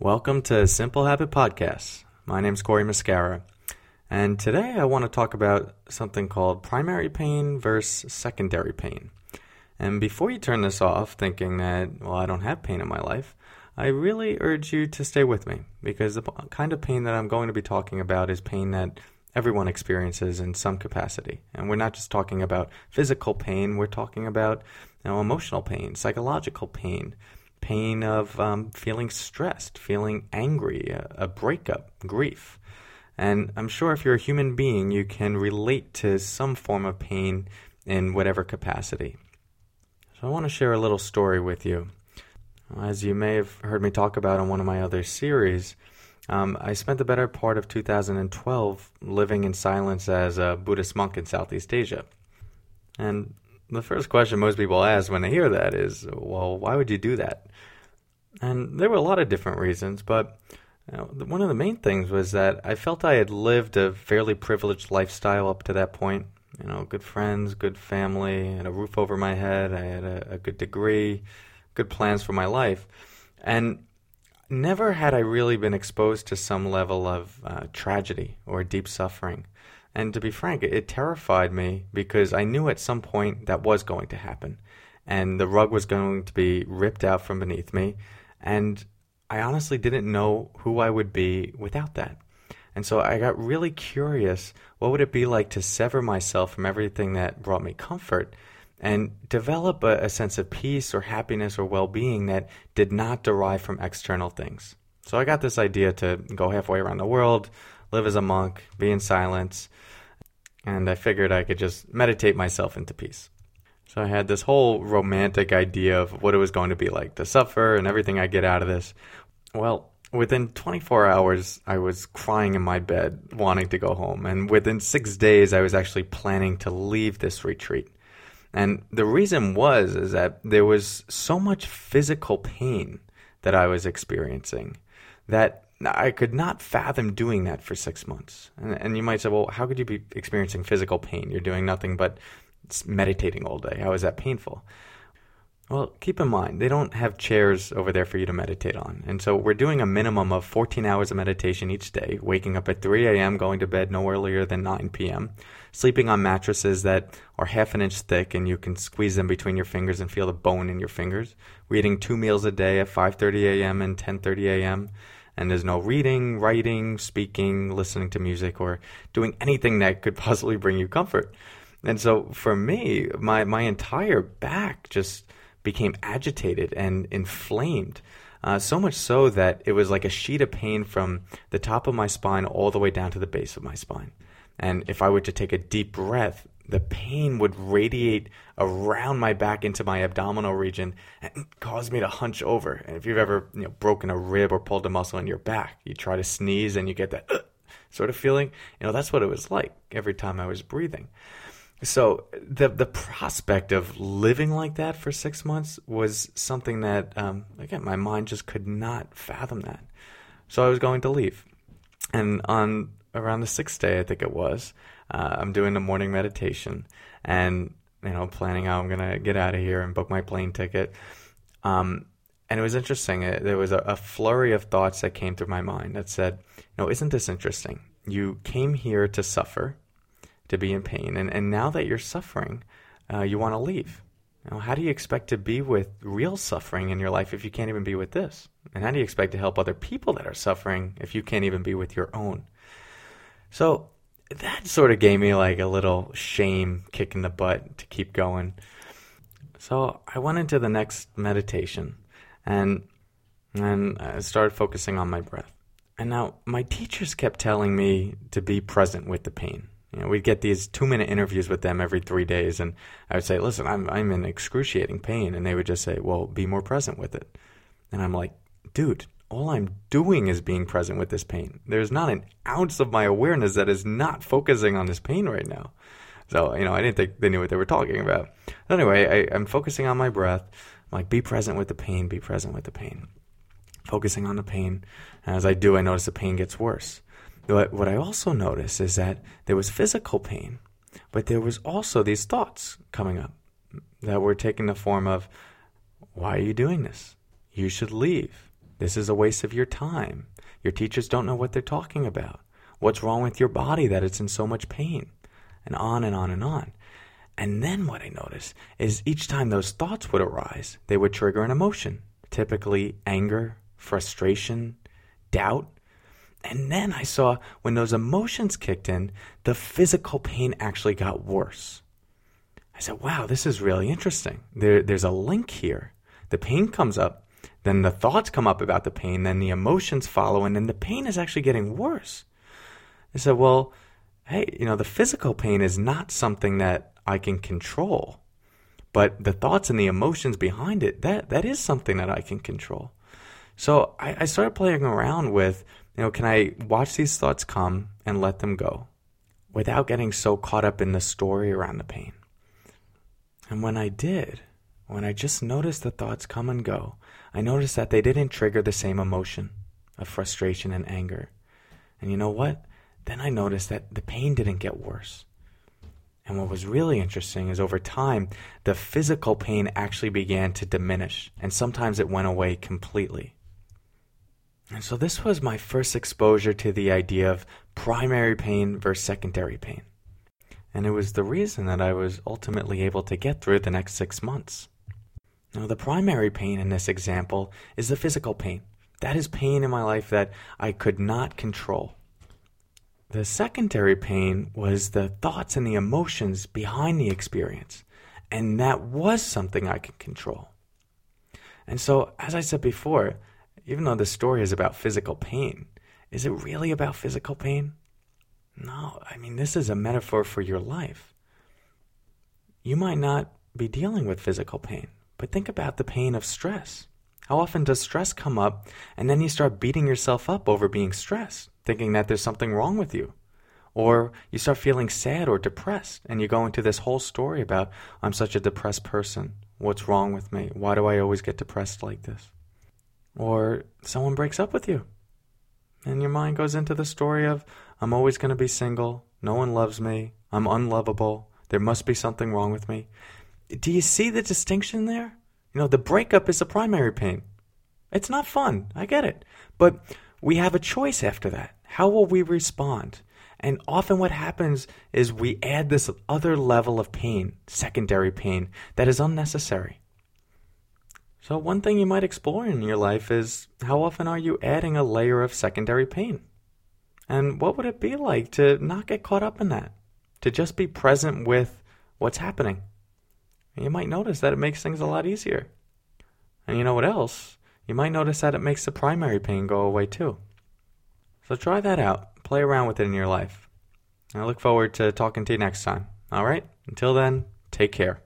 Welcome to Simple Habit Podcasts. My name's Cory Muscara, and today I want to talk about something called primary pain versus secondary pain. And before you turn this off thinking that, well, I don't have pain in my life, I really urge you to stay with me because the kind of pain that I'm going to be talking about is pain that everyone experiences in some capacity. And we're not just talking about physical pain, we're talking about you know, emotional pain, psychological pain, pain of um, feeling stressed, feeling angry, a, a breakup, grief. And I'm sure if you're a human being, you can relate to some form of pain in whatever capacity. So I want to share a little story with you. As you may have heard me talk about on one of my other series, um, I spent the better part of 2012 living in silence as a Buddhist monk in Southeast Asia. And the first question most people ask when they hear that is, well, why would you do that? And there were a lot of different reasons, but you know, one of the main things was that I felt I had lived a fairly privileged lifestyle up to that point. You know, good friends, good family, and a roof over my head. I had a, a good degree, good plans for my life. And never had I really been exposed to some level of uh, tragedy or deep suffering. And to be frank, it, terrified me because I knew at some point that was going to happen. And the rug was going to be ripped out from beneath me. And I honestly didn't know who I would be without that. And so I got really curious what would it be like to sever myself from everything that brought me comfort and develop a, a sense of peace or happiness or well being that did not derive from external things. So I got this idea to go halfway around the world, live as a monk, be in silence, and I figured I could just meditate myself into peace. So I had this whole romantic idea of what it was going to be like to suffer and everything I get out of this. Well, within 24 hours, I was crying in my bed, wanting to go home. And within six days, I was actually planning to leave this retreat. And the reason was is that there was so much physical pain that I was experiencing that I could not fathom doing that for six months. And, and you might say, well, how could you be experiencing physical pain? You're doing nothing but meditating all day. How is that painful? Well, keep in mind, they don't have chairs over there for you to meditate on. And so we're doing a minimum of 14 hours of meditation each day, waking up at 3 a.m., going to bed no earlier than 9 p.m., sleeping on mattresses that are half an inch thick and you can squeeze them between your fingers and feel the bone in your fingers, We're eating two meals a day at 5:30 a.m. and 10:30 a.m. And there's no reading, writing, speaking, listening to music, or doing anything that could possibly bring you comfort. And so for me, my, my entire back just became agitated and inflamed. Uh, so much so that it was like a sheet of pain from the top of my spine all the way down to the base of my spine. And if I were to take a deep breath, the pain would radiate around my back into my abdominal region and cause me to hunch over. And if you've ever you know, broken a rib or pulled a muscle in your back, you try to sneeze and you get that uh, sort of feeling. You know, that's what it was like every time I was breathing. So the the prospect of living like that for six months was something that um, again my mind just could not fathom that. So I was going to leave, and on around the sixth day I think it was, uh, I'm doing the morning meditation and you know planning how I'm gonna get out of here and book my plane ticket. Um, and it was interesting. It, there was a, a flurry of thoughts that came through my mind that said, "You know, isn't this interesting? You came here to suffer." to be in pain. And, and now that you're suffering, uh, you want to leave. Now, how do you expect to be with real suffering in your life if you can't even be with this? And how do you expect to help other people that are suffering if you can't even be with your own? So that sort of gave me like a little shame kick in the butt to keep going. So I went into the next meditation and and I started focusing on my breath. And now my teachers kept telling me to be present with the pain. You know, we'd get these two minute interviews with them every three days, and I would say, "Listen, I'm I'm in excruciating pain," and they would just say, "Well, be more present with it." And I'm like, "Dude, all I'm doing is being present with this pain. There's not an ounce of my awareness that is not focusing on this pain right now." So you know, I didn't think they knew what they were talking about. But anyway, I, I'm focusing on my breath. I'm like, "Be present with the pain. Be present with the pain." Focusing on the pain. As I do, I notice the pain gets worse. But what I also notice is that there was physical pain, but there was also these thoughts coming up that were taking the form of, why are you doing this? You should leave. This is a waste of your time. Your teachers don't know what they're talking about. What's wrong with your body that it's in so much pain? And on and on and on. And then what I noticed is each time those thoughts would arise, they would trigger an emotion, typically anger, frustration, doubt. And then I saw when those emotions kicked in, the physical pain actually got worse. I said, wow, this is really interesting. There, there's a link here. The pain comes up, then the thoughts come up about the pain, then the emotions follow, and then the pain is actually getting worse. I said, well, hey, you know, the physical pain is not something that I can control. But the thoughts and the emotions behind it, that, that is something that I can control. So I, I started playing around with, you know, can I watch these thoughts come and let them go without getting so caught up in the story around the pain? And when I did, when I just noticed the thoughts come and go, I noticed that they didn't trigger the same emotion of frustration and anger. And you know what? Then I noticed that the pain didn't get worse. And what was really interesting is over time, the physical pain actually began to diminish, and sometimes it went away completely. And so this was my first exposure to the idea of primary pain versus secondary pain. And it was the reason that I was ultimately able to get through the next six months. Now, the primary pain in this example is the physical pain. That is pain in my life that I could not control. The secondary pain was the thoughts and the emotions behind the experience, and that was something I could control. And so, as I said before, even though the story is about physical pain, is it really about physical pain? No, I mean, this is a metaphor for your life. You might not be dealing with physical pain, but think about the pain of stress. How often does stress come up and then you start beating yourself up over being stressed? thinking that there's something wrong with you. Or you start feeling sad or depressed, and you go into this whole story about, I'm such a depressed person. What's wrong with me? Why do I always get depressed like this? Or someone breaks up with you, and your mind goes into the story of, I'm always going to be single. No one loves me. I'm unlovable. There must be something wrong with me. Do you see the distinction there? You know, the breakup is the primary pain. It's not fun. I get it. But we have a choice after that. How will we respond? And often what happens is we add this other level of pain, secondary pain, that is unnecessary. So, one thing you might explore in your life is how often are you adding a layer of secondary pain? And what would it be like to not get caught up in that? To just be present with what's happening? And you might notice that it makes things a lot easier. And you know what else? you might notice that it makes the primary pain go away too. So try that out. Play around with it in your life. I look forward to talking to you next time. All right? Until then, take care.